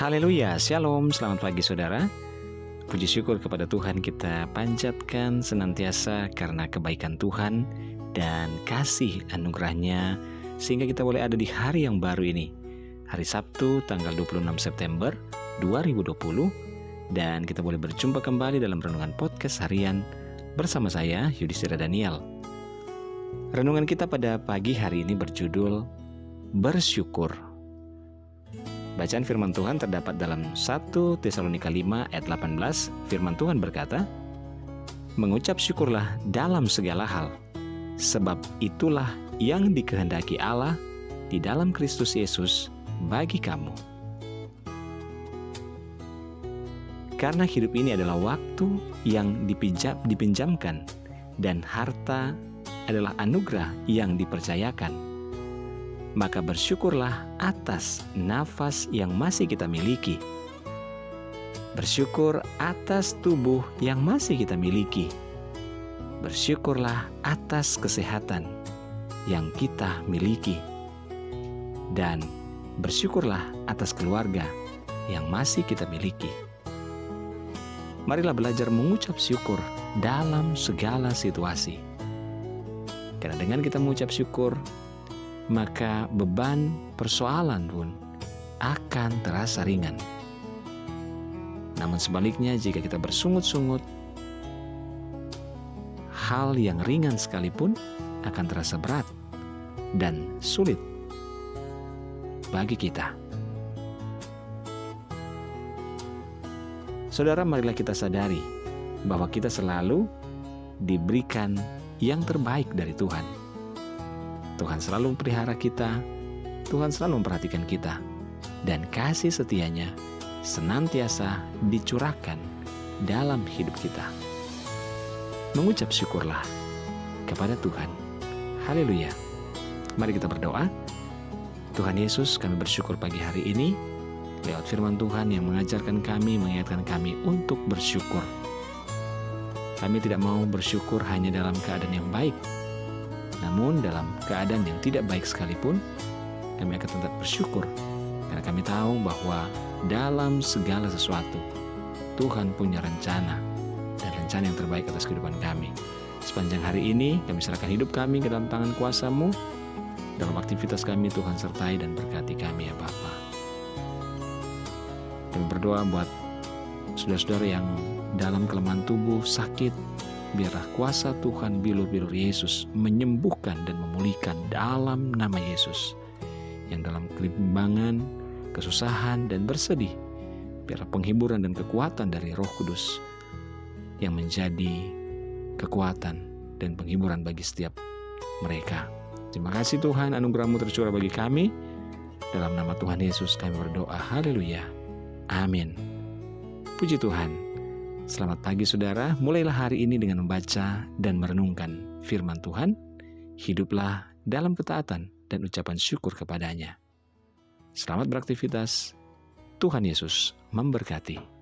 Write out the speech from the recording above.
Haleluya, Shalom, selamat pagi saudara. Puji syukur kepada Tuhan kita panjatkan senantiasa karena kebaikan Tuhan dan kasih anugerahnya Sehingga kita boleh ada di hari yang baru ini. Hari Sabtu tanggal 26 September 2020 Dan kita boleh berjumpa kembali dalam Renungan Podcast Harian Bersama saya Yudhistira Daniel. Renungan kita pada pagi hari ini berjudul Bersyukur Bacaan firman Tuhan terdapat dalam 1 Tesalonika 5 ayat 18. Firman Tuhan berkata, Mengucap syukurlah dalam segala hal, sebab itulah yang dikehendaki Allah di dalam Kristus Yesus bagi kamu. Karena hidup ini adalah waktu yang dipinjam, dipinjamkan dan harta adalah anugerah yang dipercayakan maka bersyukurlah atas nafas yang masih kita miliki. Bersyukur atas tubuh yang masih kita miliki. Bersyukurlah atas kesehatan yang kita miliki. Dan bersyukurlah atas keluarga yang masih kita miliki. Marilah belajar mengucap syukur dalam segala situasi. Karena dengan kita mengucap syukur, maka beban persoalan pun akan terasa ringan. Namun sebaliknya jika kita bersungut-sungut, hal yang ringan sekalipun akan terasa berat dan sulit bagi kita. Saudara, marilah kita sadari bahwa kita selalu diberikan yang terbaik dari Tuhan Tuhan selalu memelihara kita, Tuhan selalu memperhatikan kita, dan kasih setianya senantiasa dicurahkan dalam hidup kita. Mengucap syukurlah kepada Tuhan. Haleluya. Mari kita berdoa. Tuhan Yesus, kami bersyukur pagi hari ini lewat firman Tuhan yang mengajarkan kami, mengingatkan kami untuk bersyukur. Kami tidak mau bersyukur hanya dalam keadaan yang baik, namun dalam keadaan yang tidak baik sekalipun, kami akan tetap bersyukur karena kami tahu bahwa dalam segala sesuatu Tuhan punya rencana dan rencana yang terbaik atas kehidupan kami. Sepanjang hari ini kami serahkan hidup kami ke dalam tangan kuasamu. Dalam aktivitas kami Tuhan sertai dan berkati kami ya Bapa. Kami berdoa buat saudara-saudara yang dalam kelemahan tubuh sakit, biarlah kuasa Tuhan bilur-bilur Yesus menyembuhkan dan memulihkan dalam nama Yesus. Yang dalam kelimbangan, kesusahan, dan bersedih, biarlah penghiburan dan kekuatan dari roh kudus yang menjadi kekuatan dan penghiburan bagi setiap mereka. Terima kasih Tuhan, anugerahmu tercurah bagi kami. Dalam nama Tuhan Yesus kami berdoa. Haleluya. Amin. Puji Tuhan. Selamat pagi saudara, mulailah hari ini dengan membaca dan merenungkan firman Tuhan. Hiduplah dalam ketaatan dan ucapan syukur kepadanya. Selamat beraktivitas. Tuhan Yesus memberkati.